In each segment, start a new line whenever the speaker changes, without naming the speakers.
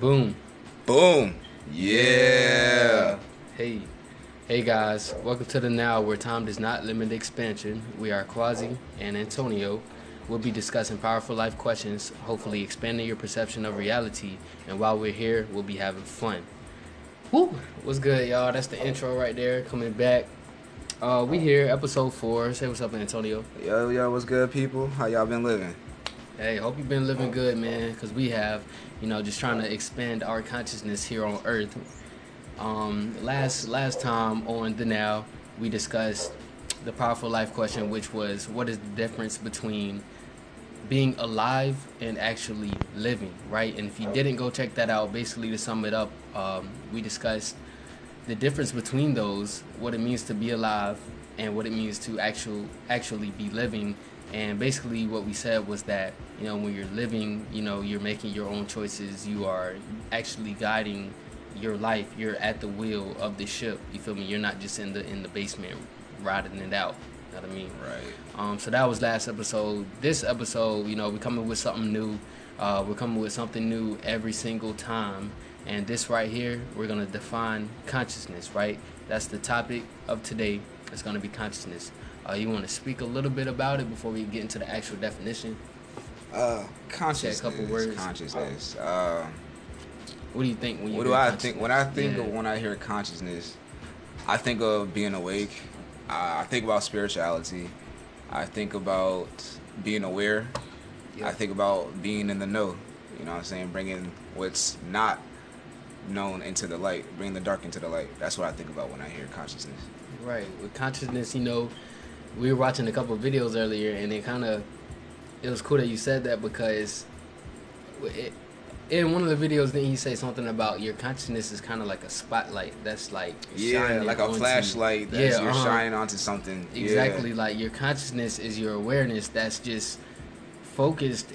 Boom.
Boom. Yeah.
Hey. Hey guys, welcome to the Now where time does not limit expansion. We are Quasi and Antonio. We'll be discussing powerful life questions, hopefully expanding your perception of reality. And while we're here, we'll be having fun. Woo! What's good, y'all? That's the intro right there. Coming back. Uh, we here, episode four. Say what's up, Antonio.
Yo, yo, what's good, people? How y'all been living?
Hey, hope you've been living good, man. Cause we have, you know, just trying to expand our consciousness here on Earth. Um, last last time on the Now, we discussed the powerful life question, which was what is the difference between being alive and actually living, right? And if you didn't go check that out, basically to sum it up, um, we discussed the difference between those, what it means to be alive, and what it means to actual actually be living. And basically, what we said was that you know when you're living, you know you're making your own choices. You are actually guiding your life. You're at the wheel of the ship. You feel me? You're not just in the in the basement riding it out. You know what I mean?
Right.
Um, so that was last episode. This episode, you know, we're coming with something new. Uh, we're coming with something new every single time. And this right here, we're gonna define consciousness. Right? That's the topic of today. It's gonna be consciousness. Uh, you want to speak a little bit about it before we get into the actual definition?
Uh, consciousness.
couple words.
Consciousness. Uh,
What do you think when you?
what do I think when I think
Yeah.
of when I hear consciousness? I think of being awake. I I think about spirituality. I think about being aware.
Yeah.
I think about being in the know. You know what I'm saying? Bringing what's not known into the light, bringing the dark into the light. That's what I think about when I hear consciousness.
Right. With consciousness, you know, we were watching a couple of videos earlier, and it kind of it was cool that you said that because it, in one of the videos, then he say something about your consciousness is kind of like a spotlight that's like
Yeah,
shining
like a
onto-
flashlight that
Yeah,
you're
uh-huh.
shining onto something. Yeah.
Exactly. Like your consciousness is your awareness that's just focused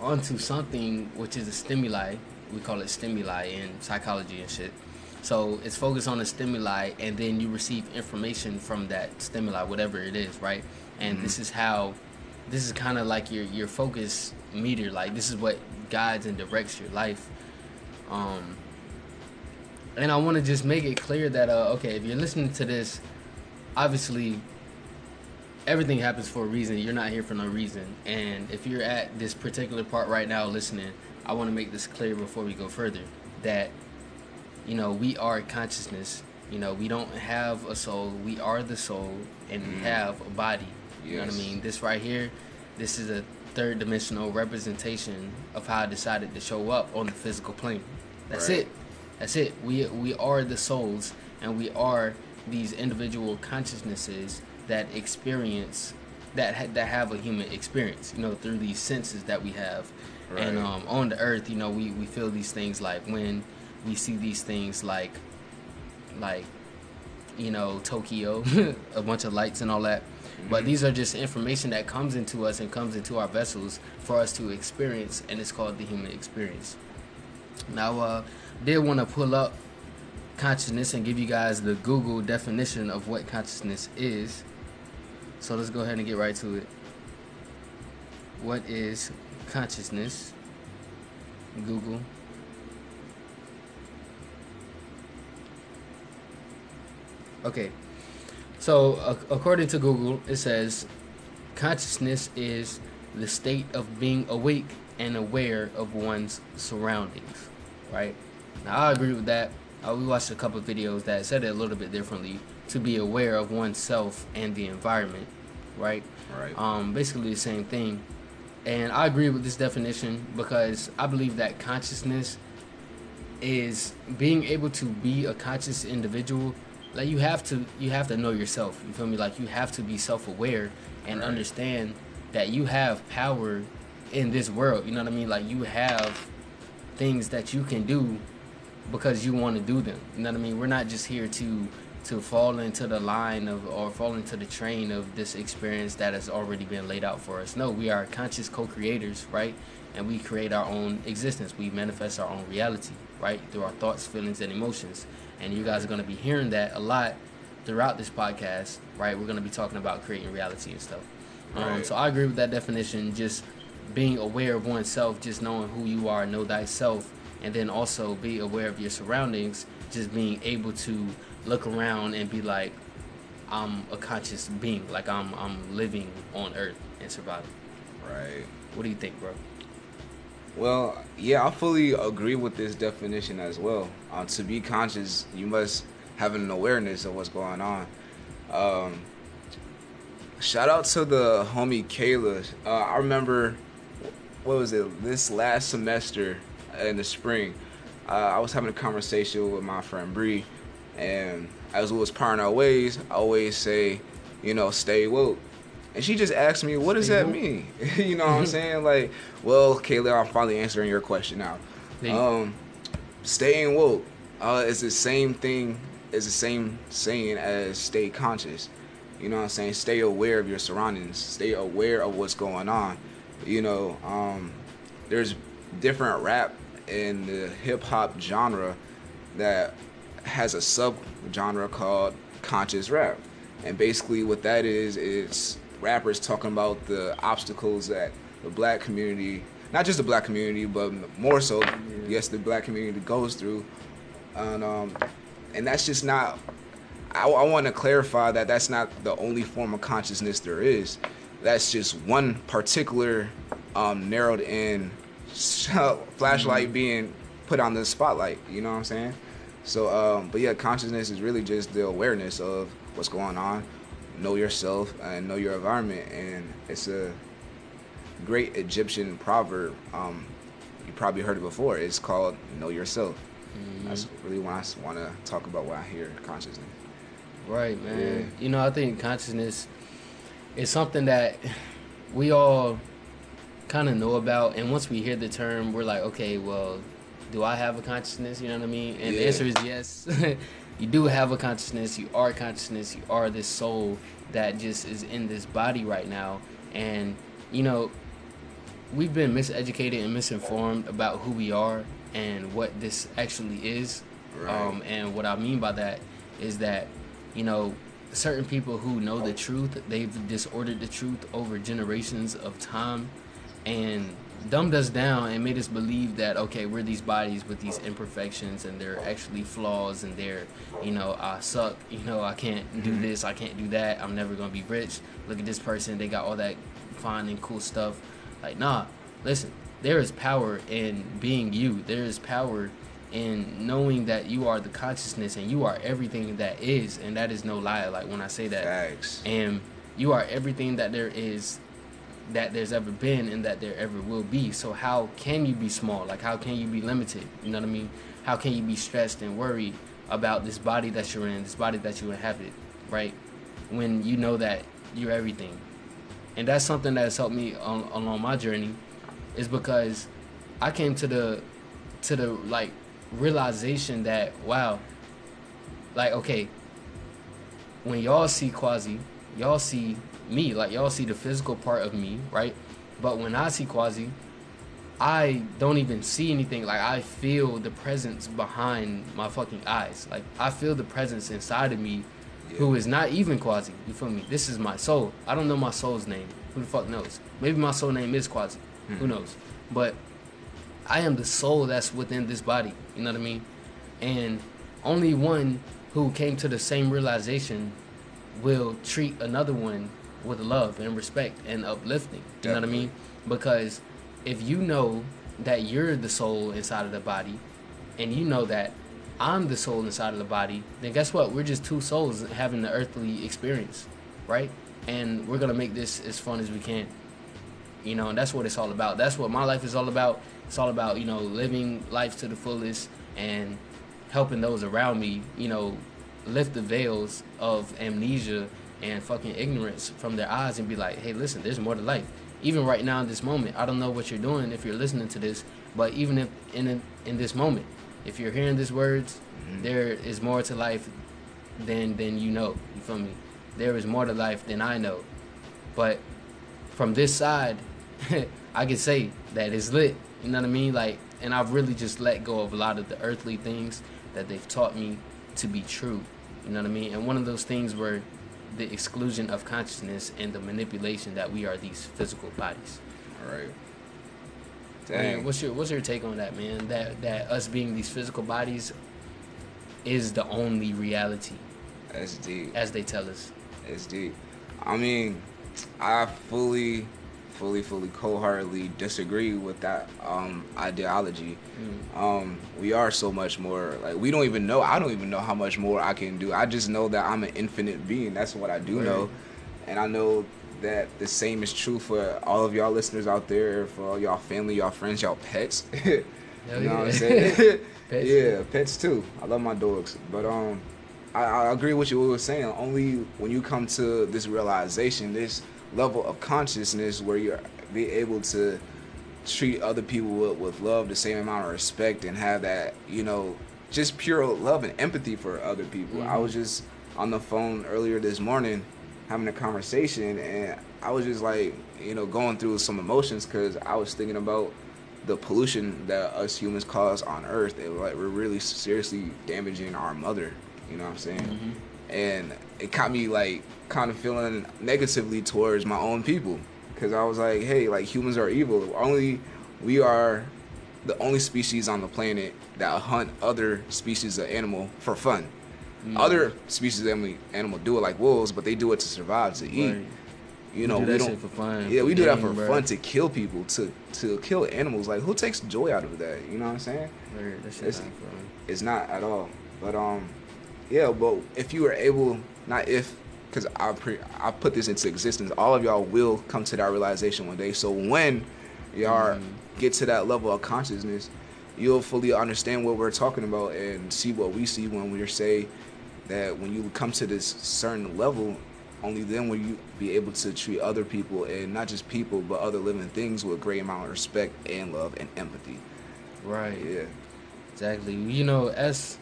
onto something, which is a stimuli. We call it stimuli in psychology and shit. So it's focused on the stimuli, and then you receive information from that stimuli, whatever it is, right? And this is how, this is kind of like your your focus meter. Like this is what guides and directs your life. Um, and I want to just make it clear that uh, okay, if you're listening to this, obviously everything happens for a reason. You're not here for no reason. And if you're at this particular part right now listening, I want to make this clear before we go further that you know, we are consciousness. You know, we don't have a soul. We are the soul and we
Mhm.
have a body. You know what I mean? This right here, this is a third dimensional representation of how I decided to show up on the physical plane. That's
Right.
it. That's it. We we are the souls and we are these individual consciousnesses that experience that ha- that have a human experience, you know, through these senses that we have. And um, on the earth, you know, we, we feel these things like when we see these things like like you know Tokyo, a bunch of lights and all that. But these are just information that comes into us and comes into our vessels for us to experience, and it's called the human experience. Now, uh, did want to pull up consciousness and give you guys the Google definition of what consciousness is. So let's go ahead and get right to it. What is consciousness? Google. Okay. So, ac- according to Google, it says consciousness is the state of being awake and aware of one's surroundings. Right? Now, I agree with that. Uh, we watched a couple of videos that said it a little bit differently to be aware of oneself and the environment. Right?
Right.
um, basically the same thing. And I agree with this definition because I believe that consciousness is being able to be a conscious individual. Like you have to, you have to know yourself. You feel me? Like you have to be self-aware and
Right.
understand that you have power in this world. You know what I mean? Like you have things that you can do because you want to do them. You know what I mean? We're not just here to to fall into the line of or fall into the train of this experience that has already been laid out for us. No, we are conscious co-creators, right? And we create our own existence. We manifest our own reality, right? Through our thoughts, feelings, and emotions. And you guys are going to be hearing that a lot throughout this podcast, right? We're going to be talking about creating reality and stuff. Um,
Right.
so I agree with that definition. Just being aware of oneself, just knowing who you are, know thyself, and then also be aware of your surroundings. Just being able to look around and be like, I'm a conscious being, like I'm I'm living on Earth and surviving.
Right.
What do you think, bro?
Well, yeah, I fully agree with this definition as well. Uh, to be conscious, you must have an awareness of what's going on. Um, shout out to the homie Kayla. Uh, I remember, what was it, this last semester in the spring, uh, I was having a conversation with my friend Bree, and as we was parting our ways, I always say, you know, stay woke. And she just asked me, what does that mean? you know what I'm saying? Like, well, Kayla, I'm finally answering your question now. Um, staying woke uh, is the same thing, is the same saying as stay conscious. You know what I'm saying? Stay aware of your surroundings. Stay aware of what's going on. You know, um, there's different rap in the hip hop genre that has a sub genre called conscious rap. And basically, what that is, is rappers talking about the obstacles that the black community, not just the black community, but more so, yes, the black community goes through. And, um, and that's just not, I, I want to clarify that that's not the only form of consciousness there is. That's just one particular um, narrowed in flashlight mm-hmm. being put on the spotlight. You know what I'm saying? So, um, but yeah, consciousness is really just the awareness of what's going on, know yourself and know your environment, and it's a great Egyptian proverb. Um, you probably heard it before. It's called "Know Yourself." Mm-hmm. That's really what I want to talk about when I hear consciousness.
Right, man. Yeah. You know, I think consciousness is something that we all kind of know about, and once we hear the term, we're like, okay, well, do I have a consciousness? You know what I mean? And yeah. the answer is yes. you do have a consciousness. You are consciousness. You are this soul that just is in this body right now. And, you know, we've been miseducated and misinformed about who we are and what this actually is. Right. Um, and what I mean by that is that, you know, certain people who know the truth, they've disordered the truth over generations of time. And dumbed us down and made us believe that okay we're these bodies with these imperfections and they're actually flaws and they're you know i suck you know i can't do mm-hmm. this i can't do that i'm never gonna be rich. Look at this person they got all that fine and cool stuff. Like nah listen there is power in being you. There is power in knowing that you are the consciousness and you are everything that is and that is no lie. Like when i say that and you are everything that there is that there's ever been and that there ever will be. So how can you be small? Like how can you be limited? You know what I mean? How can you be stressed and worried about this body that you're in, this body that you inhabit, right? When you know that you're everything. And that's something that's helped me on, along my journey is because I came to the to the like realization that wow like okay when y'all see Quasi, y'all see me. Like y'all see the physical part of me, right? But when I see Quasi, I don't even see anything. Like I feel the presence behind my fucking eyes. Like I feel the presence inside of me, yeah. who is not even Quasi. You feel me? This is my soul. I don't know my soul's name. Who the fuck knows? Maybe my soul name is Quasi. Hmm. Who knows? But I am the soul that's within this body. You know what I mean? And only one who came to the same realization will treat another one with love and respect and uplifting. You Definitely. know what I mean? Because if you know that you're the soul inside of the body, and you know that I'm the soul inside of the body, then guess what? We're just two souls having the earthly experience, right? And we're gonna make this as fun as we can. You know, and that's what it's all about. That's what my life is all about. It's all about, you know, living life to the fullest and helping those around me, you know, lift the veils of amnesia and fucking ignorance from their eyes and be like, hey, listen, there's more to life. Even right now in this moment, I don't know what you're doing if you're listening to this, but even if in a, in this moment, if you're hearing these words, mm-hmm. there is more to life than than you know. You feel me? There is more to life than I know. But from this side, I can say that it's lit. You know what I mean? Like, and I've really just let go of a lot of the earthly things that they've taught me to be true. You know what I mean? And one of those things where the exclusion of consciousness and the manipulation that we are these physical bodies.
All right. Dang.
what's your what's your take on that, man? That that us being these physical bodies is the only reality,
That's deep.
as they tell us.
It's deep. I mean, I fully, fully, fully, wholeheartedly disagree with that um, ideology.
Mm.
Um, we are so much more. Like we don't even know. I don't even know how much more I can do. I just know that I'm an infinite being. That's what I do
Right.
know, and I know that the same is true for all of y'all listeners out there, for all y'all family, y'all friends, y'all pets. you know what I'm
yeah.
saying?
Pets,
yeah, pets too. I love my dogs, but um, I, I agree with you. What you were saying. Only when you come to this realization, this level of consciousness, where you're be able to treat other people with, with love, the same amount of respect, and have that, you know, just pure love and empathy for other people. I
Mhm.
was just on the phone earlier this morning having a conversation, and I was just like, you know, going through some emotions because I was thinking about the pollution that us humans cause on Earth. It, like we're really seriously damaging our mother. You know what I'm saying?
Mhm.
And it caught me like kind of feeling negatively towards my own people because I was like, hey, like humans are evil. Only we are the only species on the planet that hunt other species of animal for fun.
Mm.
Other species of animal, animal do it like wolves, but they do it to survive, to eat.
Right.
You know,
do
we don't.
for fun.
Yeah, we do that for
bro.
fun to kill people, to to kill animals. Like, who takes joy out of that? You know what I'm saying?
Right,
It's-
not.
It's not at all. But um, yeah. But if you were able, not if, because I pre, I put this into existence. All of y'all will come to that realization one day. So when y'all
Mhm.
get to that level of consciousness, you'll fully understand what we're talking about and see what we see when we say that when you come to this certain level, only then will you be able to treat other people and not just people but other living things with a great amount of respect and love and empathy.
Right.
Yeah.
Exactly. You know, as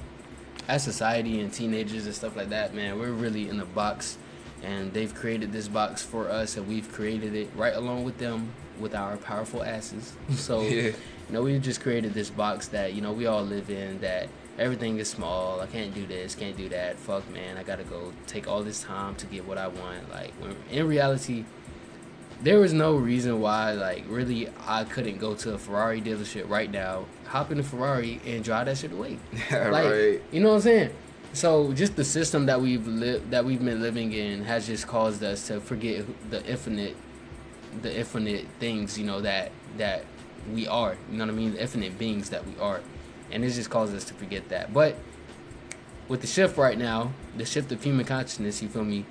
as society and teenagers and stuff like that, man, we're really in a box, and they've created this box for us, and we've created it right along with them with our powerful asses. So,
Yeah.
you know, we've just created this box that you know we all live in. That everything is small. I can't do this, can't do that. Fuck, man, I gotta go take all this time to get what I want. Like, when in reality. There was no reason why, like, really, I couldn't go to a Ferrari dealership right now, hop in a Ferrari, and drive that shit away. Like,
right.
you know what I'm saying? So just the system that we've lived, that we've been living in, has just caused us to forget the infinite, the infinite things, you know that that we are. You know what I mean? The infinite beings that we are, and it's just caused us to forget that. But with the shift right now, the shift of human consciousness, you feel me?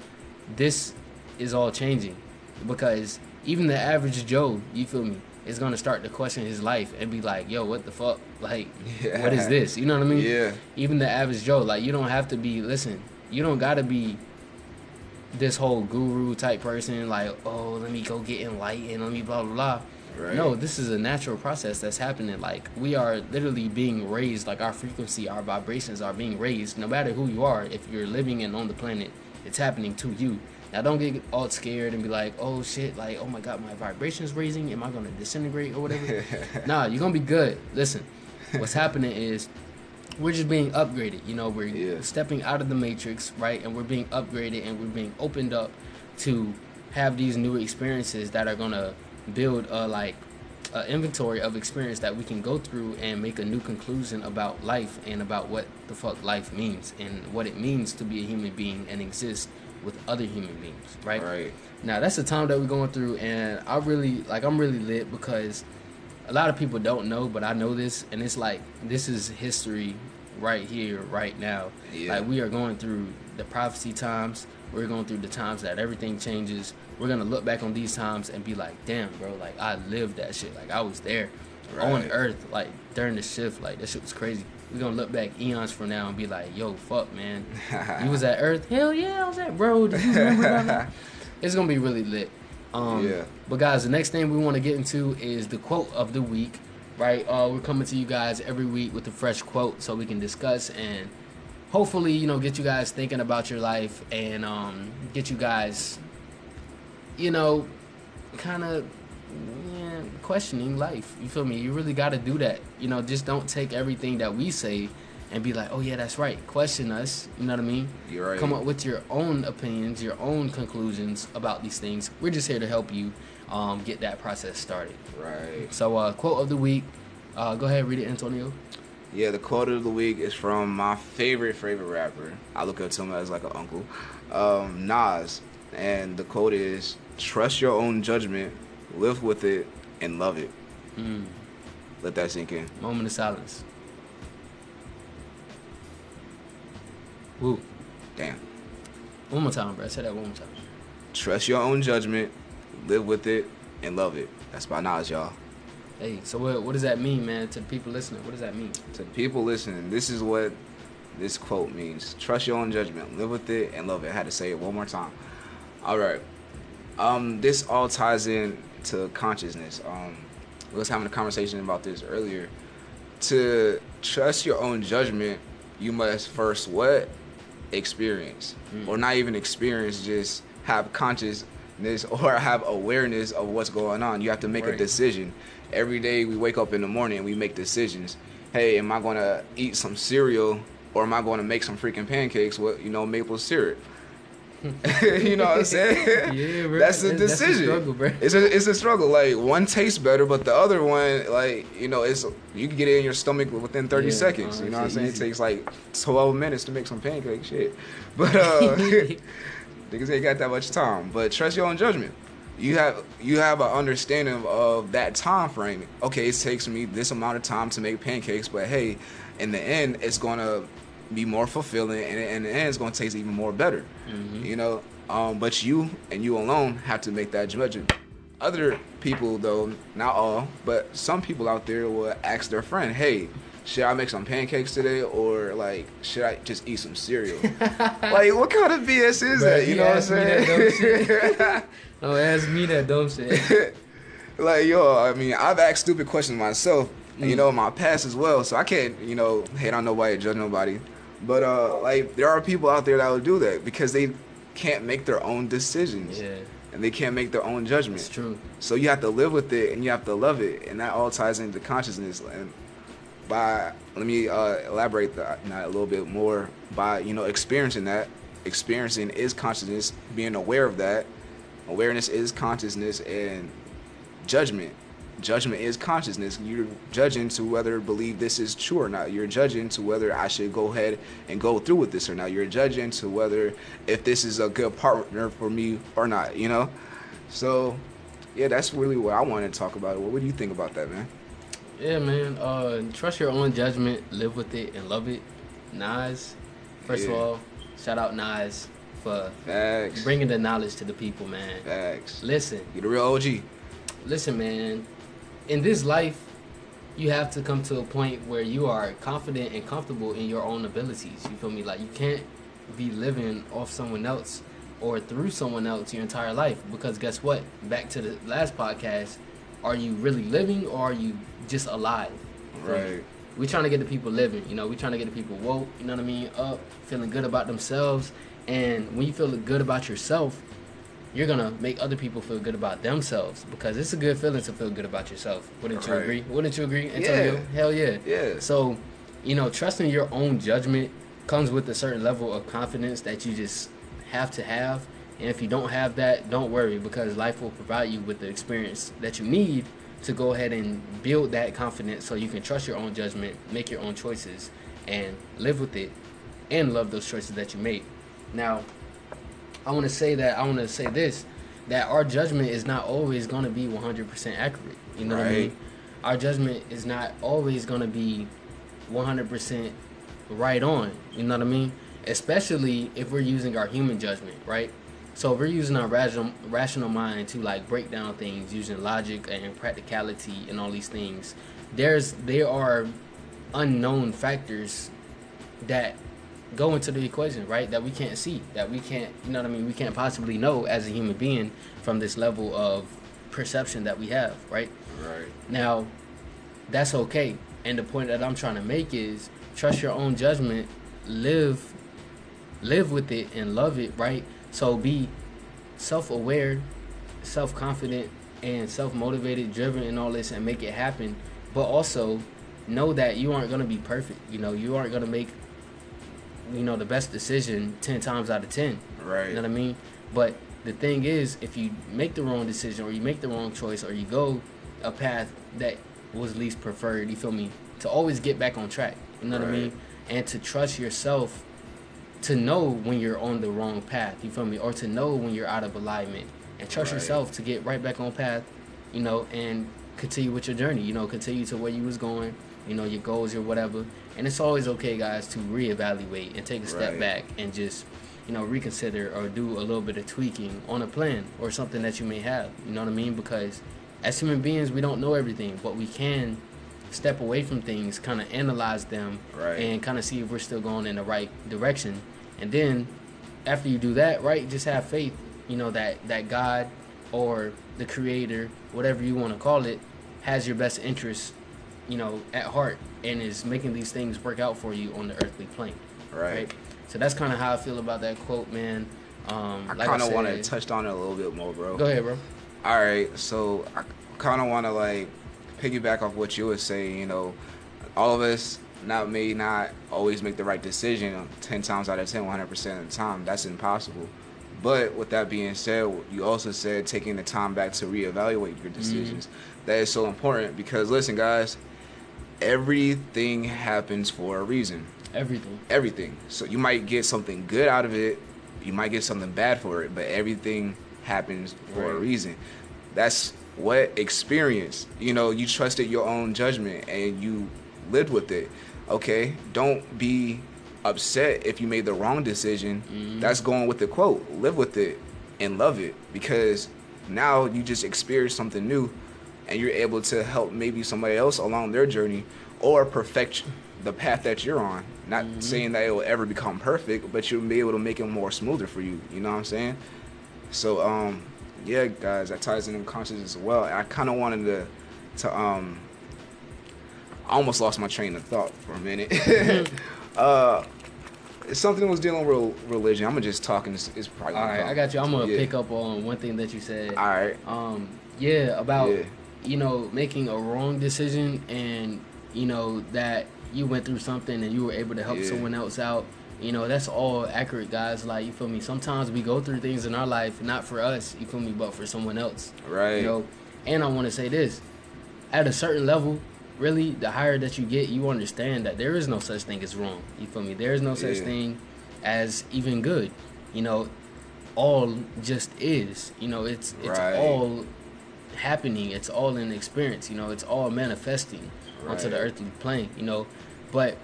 This is all changing because even the average Joe, you feel me, is gonna start to question his life and be like, "Yo, what the fuck? Like, what is this?" You know what I mean?
Yeah.
even the average Joe, like you don't have to be listen, you don't gotta be this whole guru type person, like, oh, let me go get enlightened, let me blah blah blah.
Right.
No, this is a natural process that's happening. Like we are literally being raised, like our frequency, our vibrations are being raised. No matter who you are, if you're living and on the planet, it's happening to you. Now don't get all scared and be like, oh shit, like oh my god, my vibrations raising. Am I gonna disintegrate or whatever? nah, you're gonna be good. Listen, what's happening is we're just being upgraded. You know, we're
Yeah.
stepping out of the matrix, right? And we're being upgraded and we're being opened up to have these new experiences that are gonna build a like a inventory of experience that we can go through and make a new conclusion about life and about what the fuck life means and what it means to be a human being and exist with other human beings, right?
Right.
Now that's the time that we're going through, and I really like. I'm really lit because a lot of people don't know, but I know this, and it's like this is history right here, right now.
Yeah.
Like we are going through the prophecy times. We're going through the times that everything changes. We're gonna look back on these times and be like, damn, bro, like I lived that shit. Like I was there on Earth, like during the shift. Like that shit was crazy. We're gonna look back eons from now and be like, yo, fuck, man. You was at Earth? Hell yeah, I was at bro. Do you remember? It's gonna be really lit. Um,
Yeah.
But guys, the next thing we want to get into is the quote of the week. Right? Uh, we're coming to you guys every week with a fresh quote so we can discuss and hopefully, you know, get you guys thinking about your life and um, get you guys, you know, kind of questioning life. You feel me? You really got to do that. You know, just don't take everything that we say and be like, oh yeah, that's right. Question us. You know what I mean?
You're right.
Come up with your own opinions, your own conclusions about these things. We're just here to help you. um, get that process started.
Right.
So, uh, quote of the week. Uh, go ahead, read it, Antonio.
Yeah, the quote of the week is from my favorite favorite rapper. I look up to him as like an uncle, um, Nas, and the quote is: "Trust your own judgment, live with it, and love it."
Mm.
Let that sink in.
Moment of silence. Woo.
Damn.
One more time, bro. Say that one more time.
Trust your own judgment, live with it, and love it. That's by Nas, y'all.
Hey, so what, what does that mean, man, to the people listening? What does that mean?
To the people listening, this is what this quote means. Trust your own judgment, live with it, and love it. I had to say it one more time. All right. Um, this all ties in to consciousness. Um, we was having a conversation about this earlier. To trust your own judgment, you must first what? Experience.
Mm.
Or not even experience, just have consciousness or have awareness of what's going on. You have to make a decision. Every day we wake up in the morning we make decisions. Hey, am I gonna eat some cereal or am I gonna make some freaking pancakes with, you know, maple syrup? you know what I'm saying?
Yeah, bro.
That's a
That- that's a
decision.
struggle, bro.
It's a it's a struggle. Like one tastes better, but the other one, like you know, it's you can get it in your stomach within 30
Yeah,
seconds.
uh,
you know what I'm saying? It takes like 12 minutes to make some pancake shit. But uh, niggas ain't got that much time. But trust your own judgment. You have you have an understanding of that time frame. Okay, it takes me this amount of time to make pancakes, but hey, in the end, it's gonna be more fulfilling, and in the end, it's gonna taste even more better.
Mhm.
You know, um, but you and you alone have to make that judgment. Other people, though, not all, but some people out there will ask their friend, "Hey, should I make some pancakes today, or like should I just eat some cereal?" like, what kind of BS is
Bruh,
that? You know what I'm
asked me that dumb
saying?
Don't ask me that dumb shit.
like, yo, I mean, I've asked stupid questions myself, and, you
Mm.
know, in my past as well. So I can't, you know, hate on nobody, judge nobody. But uh, like, there are people out there that will do that because they can't make their own decisions.
Yeah,
and they can't make their own judgment.
it's true.
So you have to live with it and you have to love it, and that all ties into consciousness. And by let me uh, elaborate that a little bit more by you know experiencing that. Experiencing is consciousness. Being aware of that. Awareness is consciousness, and judgment. Judgment is consciousness. You're judging to whether believe this is true or not. You're judging to whether I should go ahead and go through with this or not. You're judging to whether if this is a good partner for me or not. You know, so yeah, that's really what I wanted to talk about. What, what do you think about that, man?
Yeah, man. Uh, trust your own judgment, live with it, and love it. Nas, first of all, shout out Nas for
Facts.
bringing the knowledge to the people, man.
Facts.
Listen,
You're the real OG.
listen, man. In this life, you have to come to a point where you are confident and comfortable in your own abilities. You feel me? Like you can't be living off someone else or through someone else your entire life. Because guess what? Back to the last podcast, are you really living or are you just alive? You feel me?
Right.
We're trying to get the people living. You know, we're trying to get the people woke. You know what I mean? Up, feeling good about themselves. And when you feel good about yourself, you're gonna make other people feel good about themselves because it's a good feeling to feel good about yourself. Wouldn't you
Right.
agree? Wouldn't you agree, Antonio?
Yeah.
Hell yeah.
Yeah.
So, you know, trusting your own judgment comes with a certain level of confidence that you just have to have. And if you don't have that, don't worry because life will provide you with the experience that you need to go ahead and build that confidence so you can trust your own judgment, make your own choices, and live with it and love those choices that you make. Now, I want to say that I want to say this that our judgment is not always going to be 100% accurate. You know what I mean? Our judgment is not always going to be 100% right on. You know what I mean? Especially if we're using our human judgment, right? So if we're using our rational rational mind to like break down things using logic and practicality and all these things. There's there are unknown factors that go into the equation, right? That we can't see, that we can't, you know what I mean? We can't possibly know as a human being from this level of perception that we have, right?
Right.
Now, that's okay. And the point that I'm trying to make is trust your own judgment, live live with it and love it, right? So be self-aware, self-confident and self-motivated, driven and all this and make it happen, but also know that you aren't going to be perfect. You know, you aren't going to make you know the best decision 10 times out of 10.
Right.
You know what I mean? But the thing is, if you make the wrong decision or you make the wrong choice or you go a path that was least preferred, you feel me? To always get back on track. You know what I mean? And to trust yourself to know when you're on the wrong path, you feel me? Or to know when you're out of alignment. And trust
Right.
yourself to get right back on path, you know, and continue with your journey, you know, continue to where you was going, you know, your goals, your whatever. And it's always okay, guys, to reevaluate and take a step
Right.
back and just, you know, reconsider or do a little bit of tweaking on a plan or something that you may have. You know what I mean? Because as human beings, we don't know everything, but we can step away from things, kind of analyze them,
Right.
and kind of see if we're still going in the right direction. And then after you do that, right, just have faith, you know, that that God or the creator, whatever you want to call it, has your best interests, you know, at heart and is making these things work out for you on the earthly plane.
Right.
So that's kind of how I feel about that quote, man. Um,
I
like
kind of want to touch on it a little bit more, bro.
Go ahead, bro.
All right, so I kind of want to like piggyback off what you were saying. You know, all of us not may not always make the right decision ten times out of 10, 100 percent of the time. That's impossible. But with that being said, you also said taking the time back to reevaluate your decisions. That is so important because listen, guys, everything happens for a reason
Everything.
everything. So you might get something good out of it, you might get something bad for it, but everything happens for a reason. That's what experience. You know, you trusted your own judgment and you lived with it. Okay? Don't be upset if you made the wrong decision.
Mhm.
That's going with the quote. Live with it and love it because now you just experienced something new and you're able to help maybe somebody else along their journey or perfect the path that you're on. Not
Mhm.
saying that it will ever become perfect, but you'll be able to make it more smoother for you. You know what I'm saying? So um yeah, guys, that ties into consciousness as well. I kind of wanted to to um I almost lost my train of thought for a minute. uh something was dealing with religion. I'm gonna just talking. It's, it's probably
all right. I got you. I'm gonna
Yeah.
pick up on one thing that you said.
All right.
Um, yeah, about
Yeah.
You know making a wrong decision and you know that you went through something and you were able to help
Yeah.
someone else out. You know that's all accurate, guys. Like you feel me. Sometimes we go through things in our life not for us, you feel me, but for someone else.
Right.
You know, and I want to say this: at a certain level, really, the higher that you get, you understand that there is no such thing as wrong. You feel me? There is no such
Yeah.
thing as even good. You know, all just is. You know, it's it's
Right.
all happening. It's all an experience. You know, it's all manifesting onto the earthly plane. You know, but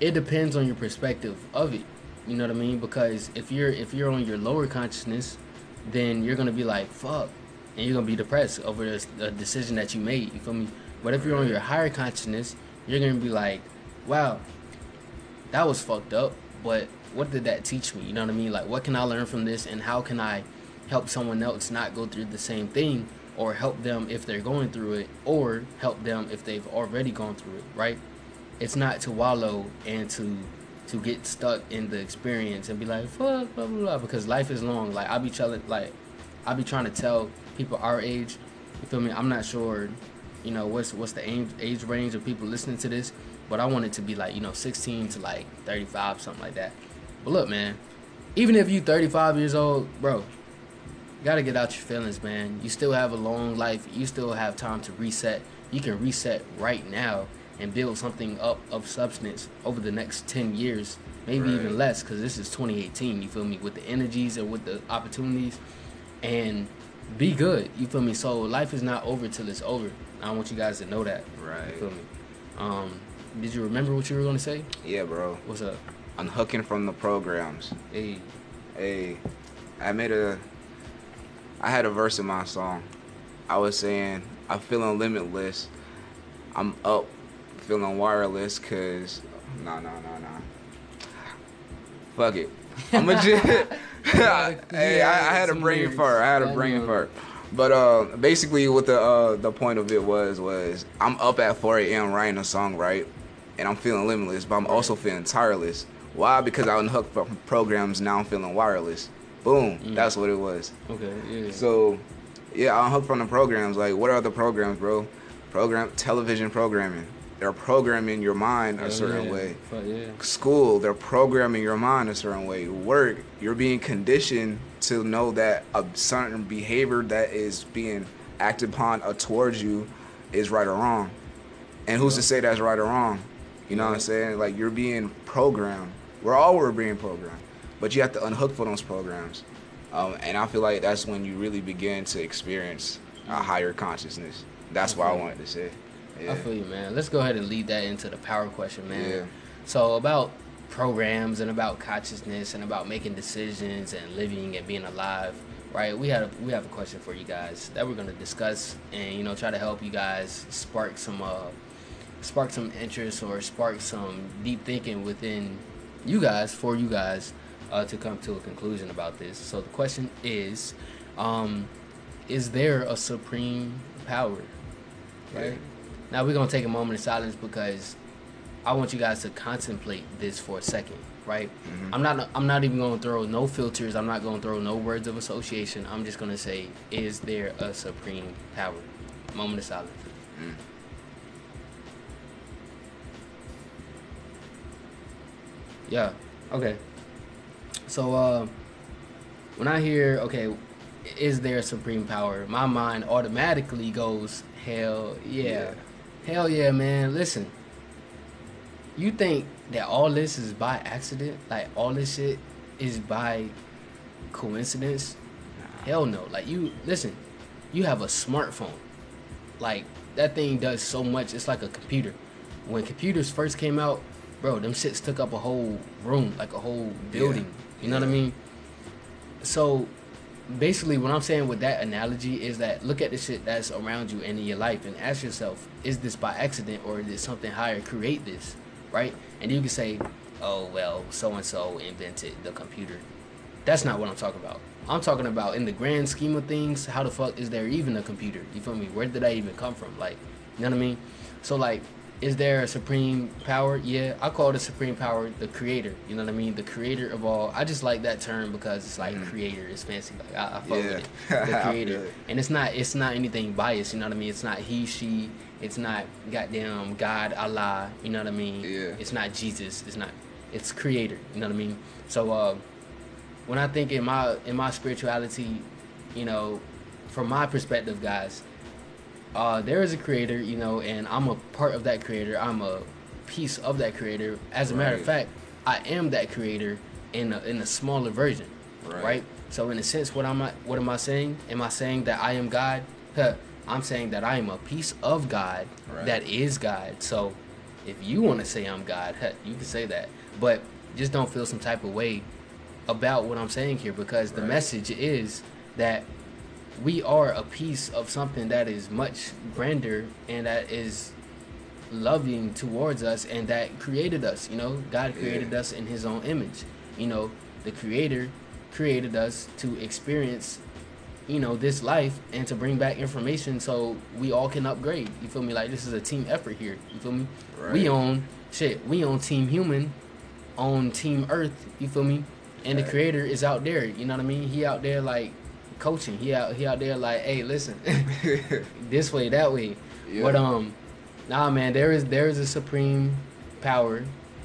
it depends on your perspective of it. You know what I mean? Because if you're if you're on your lower consciousness, then you're gonna be like fuck, and you're gonna be depressed over this, the decision that you made. You feel me? But if you're on your higher consciousness, you're gonna be like, wow, that was fucked up. But what did that teach me? You know what I mean? Like, what can I learn from this, and how can I help someone else not go through the same thing, or help them if they're going through it, or help them if they've already gone through it, right? It's not to wallow and to to get stuck in the experience and be like fuck blah blah blah because life is long. Like i'll be telling like i'll be trying to tell people our age, you feel me? I'm not sure, you know, what's what's the age age range of people listening to this, but I want it to be like, you know, 16 to like 35 something like that. But look, man, even if you 35 years old, bro, gotta get out your feelings, man. You still have a long life. You still have time to reset. You can reset right now and build something up of substance over the next 10 years, maybe
Right.
even less, because this is 2018. You feel me? With the energies and with the opportunities, and be good. You feel me? So life is not over till it's over. I want you guys to know that.
Right.
You feel me? Um, did you remember what you were gonna say?
Yeah, bro.
What's up?
Unhooking from the programs.
Hey,
Hey, I made a. I had a verse in my song. I was saying I'm feeling limitless. I'm up, feeling wireless, cause nah nah nah nah. Fuck it. I'm a just. hey, I, I had a brain fart. I had a brain fart. But uh, basically, what the uh, the point of it was was I'm up at 4 a.m. writing a song, right? And I'm feeling limitless, but I'm also feeling tireless. Why? Because I unhooked from programs. Now I'm feeling wireless. Boom.
Mm.
That's what it was.
okay, yeah.
So, yeah, I'm hooked from the programs. Like, what are the programs, bro? Program television programming, they're programming your mind a
Hell
certain
yeah.
way.
Fuck yeah.
School, they're programming your mind a certain way. Work, you're being conditioned to know that a certain behavior that is being acted upon towards you is right or wrong. And who's to say that's right or wrong? You know what I'm saying? Like you're being programmed. We're all we're being programmed, but you have to unhook from those programs. Um, and I feel like that's when you really begin to experience a higher consciousness. That's what I wanted to say.
I feel you, man. Let's go ahead and lead that into the power question, man.
Yeah.
So about programs and about consciousness and about making decisions and living and being alive, right? We have we have a question for you guys that we're gonna discuss and you know try to help you guys spark some uh spark some interest or spark some deep thinking within you guys for you guys uh, to come to a conclusion about this. So the question is, um, is there a supreme power? Right.
Yeah.
Now we're gonna take a moment of silence because I want you guys to contemplate this for a second, right?
Mhm.
I'm not I'm not even gonna throw no filters. I'm not gonna throw no words of association. I'm just gonna say, is there a supreme power? Moment of silence.
Mm.
Yeah. Okay. So uh, when I hear okay, is there a supreme power? My mind automatically goes, hell yeah.
Yeah.
Hell yeah, man. Listen. You think that all this is by accident? Like all this shit is by coincidence? Hell no. Like you listen, you have a smartphone. Like that thing does so much. It's like a computer. When computers first came out, bro, them shits took up a whole room, like a whole building. You know what I mean? So basically what I'm saying with that analogy is that look at the shit that's around you and in your life and ask yourself, is this by accident or did something higher create this? Right? And you can say, Oh well, so and so invented the computer. That's not what I'm talking about. I'm talking about in the grand scheme of things, how the fuck is there even a computer? You feel me? Where did that even come from? Like, you know what I mean? So like, is there a supreme power? Yeah, I call the supreme power the creator. You know what I mean? The creator of all. I just like that term because it's like
Mhm.
creator. It's fancy. Like I, I fuck
Yeah.
with it. The creator.
it.
And it's not. It's not anything biased. You know what I mean? It's not he, she. It's not goddamn God, Allah. You know what I mean?
Yeah.
It's not Jesus. It's not. It's creator. You know what I mean? So uh, when I think in my in my spirituality, you know, from my perspective, guys, uh, there is a creator, you know, and I'm a part of that creator. I'm a piece of that creator. As a matter of fact, I am that creator in a, in a smaller version,
Right.
right. So in a sense, what am I? What am I saying? Am I saying that I am God? Huh. I'm saying that I am a piece of God
Right.
that is God. So if you want to say I'm God, huh, you can say that. But just don't feel some type of way about what I'm saying here because the
Right.
message is that we are a piece of something that is much grander and that is loving towards us and that created us you know? God
Yeah.
created us in his own image you know? The creator created us to experience you know this life and to bring back information so we all can upgrade. You feel me? Like this is a team effort here. You feel me? We own shit we own team human on team earth. You feel me? And the creator is out there. You know what i mean? He out there like coaching. He out he out there like hey listen this way that way.
Yeah.
but um nah man there is there is a supreme power.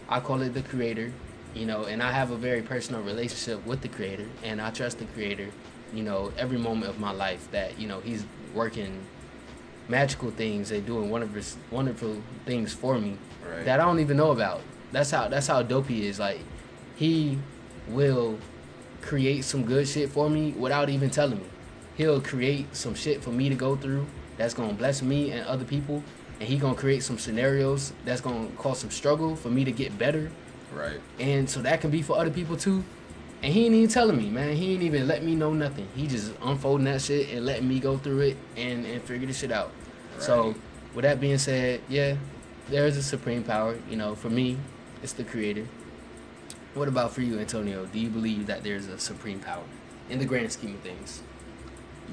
I call it the creator you know and i have a very personal relationship with the creator and i trust the creator you know every moment of my life that you know he's working magical things and doing wonderful wonderful things for me
Right.
that i don't even know about. That's how that's how dope he is. Like he will create some good shit for me without even telling me. He'll create some shit for me to go through that's gonna bless me and other people and he gonna create some scenarios that's gonna cause some struggle for me to get better.
Right.
and so that can be for other people too. And he ain't even telling me man. He ain't even let me know nothing. He just unfolding that shit and letting me go through it and and figure this shit out.
Right.
so with that being said yeah there is a supreme power you know for me it's the creator what about for you antonio do you believe that there's a supreme power in the grand scheme of things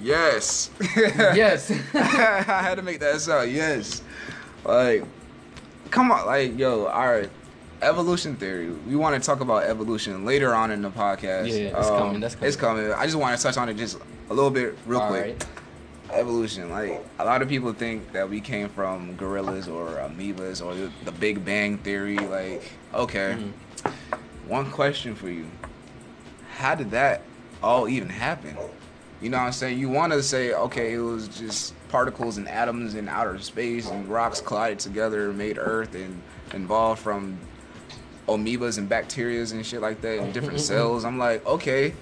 Yes.
yes
I had to make that sound. Yes. Like, come on. Like, yo, right. Evolution theory. We want to talk about evolution later on in the podcast. Um,
Yeah, it's coming, that's coming.
It's coming. I just want to touch on it just a little bit real
All
quick.
right.
evolution. Like a lot of people think that we came from gorillas or amoebas or the Big Bang theory. Like, okay, mm-hmm. One question for you: How did that all even happen? You know what I'm saying? You want to say, okay, it was just particles and atoms in outer space and rocks collided together, made Earth, and evolved from amoebas and bacterias and shit like that and different cells. I'm like, okay,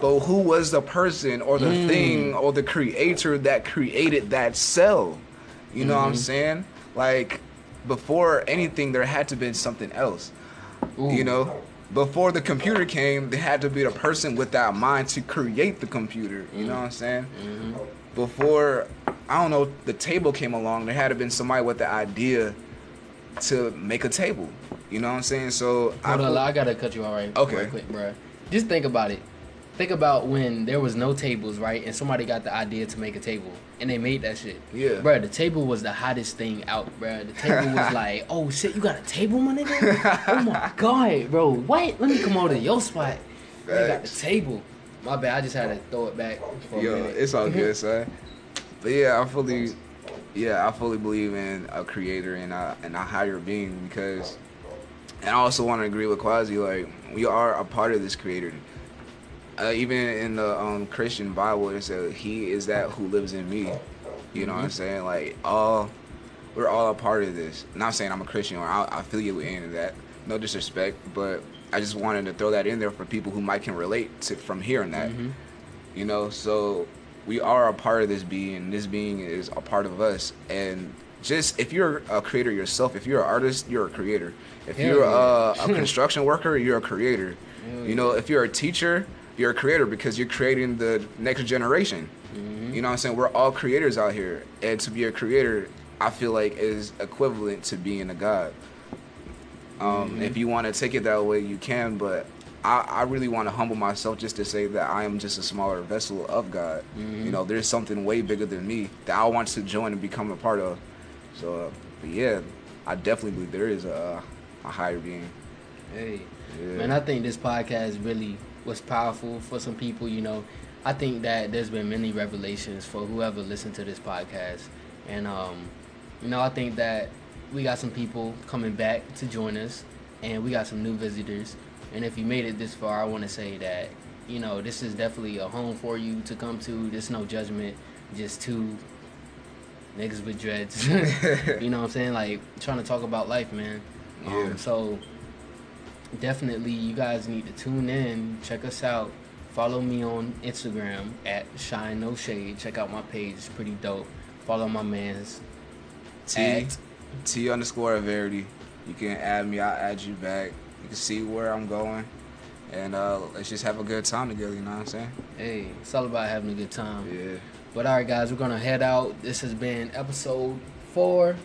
but who was the person or the mm. thing or the creator that created that cell? You know mm-hmm. what I'm mm-hmm. saying? Like before anything, there had to been something else. Ooh. You know, before the computer came, there had to be the person with that mind to create the computer. You mm. know what I'm saying? Mm-hmm. Before I don't know, the table came along, there had to been somebody with the idea to make a table. You know what I'm saying? So
Hold I, on, I gotta cut you all right.
Okay. Right
quick, bro. Just think about it think about when there was no tables, right? And somebody got the idea to make a table, and they made that shit.
Yeah,
bro. The table was the hottest thing out, bro. The table was like, oh shit, you got a table, my nigga? oh my god, bro. What? Let me come over to your spot. They got the table. My bad. I just had to throw it back.
Yo, it's all good, son. But yeah, I fully, yeah, I fully believe in a creator and a, and a higher being because, and I also want to agree with Quasi. Like, we are a part of this creator uh, even in the um, Christian Bible, it says, "He is that who lives in me." You know mm-hmm. what I'm saying? Like all, we're all a part of this. Not saying I'm a Christian or I, I affiliate with any of that. No disrespect, but I just wanted to throw that in there for people who might can relate to from hearing that. Mm-hmm. You know, so we are a part of this being. This being is a part of us, and just if you're a creator yourself, if you're an artist, you're a creator. If Hell you're yeah. a, a construction worker, you're a creator. Hell you know, if you're a teacher, you're a creator because you're creating the next generation. Mm-hmm. You know what I'm saying? We're all creators out here. And to be a creator, I feel like is equivalent to being a god. Um, mm-hmm. If you want to take it that way, you can, but I, I really want to humble myself just to say that I am just a smaller vessel of God. Mm-hmm. You know, there's something way bigger than me that I want to join and become a part of. So, uh, yeah, I definitely believe there is a, a higher being.
Hey, yeah. man, I think this podcast really was powerful for some people. You know, I think that there's been many revelations for whoever listened to this podcast, and um, you know, I think that we got some people coming back to join us, and we got some new visitors. And if you made it this far, I want to say that you know this is definitely a home for you to come to. There's no judgment, just two niggas with dreads. you know what I'm saying? Like trying to talk about life, man. Yeah. Um, so definitely you guys need to tune in, check us out. Follow me on Instagram at Shine No Shade. Check out my page; it's pretty dope. Follow my man's
T at, T underscore Verity. You can add me. I'll add you back. You can see where I'm going, and uh, let's just have a good time together. You know what I'm saying?
Hey, it's all about having a good time.
Yeah.
But all right, guys, we're gonna head out. This has been episode four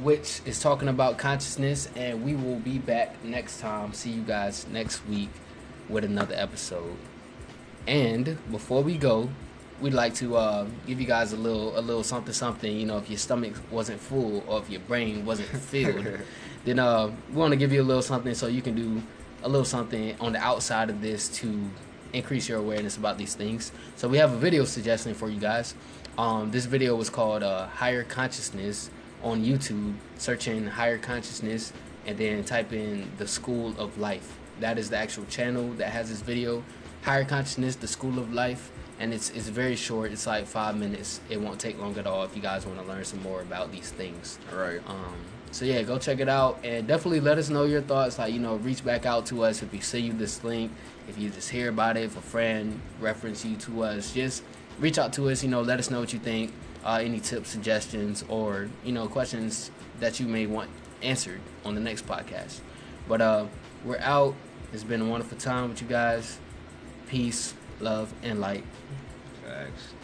which is talking about consciousness. And we will be back next time. See you guys next week with another episode. And before we go, we'd like to uh, give you guys a little, a little something, something. You know, if your stomach wasn't full or if your brain wasn't filled, then uh, we want to give you a little something so you can do a little something on the outside of this to increase your awareness about these things. So we have a video suggestion for you guys. Um, this video was called uh, "Higher Consciousness." On YouTube, search in higher consciousness, and then type in the School of Life. That is the actual channel that has this video. Higher Consciousness, the School of Life, and it's it's very short. It's like five minutes. It won't take long at all if you guys want to learn some more about these things.
All right.
Um. So yeah, go check it out and definitely let us know your thoughts. Like you know, reach back out to us if you see you this link. If you just hear about it, if a friend reference you to us, just reach out to us. You know, let us know what you think uh, any tips, suggestions, or you know questions that you may want answered on the next podcast. But uh, we're out. It's been a wonderful time with you guys. Peace, love, and light.
Thanks.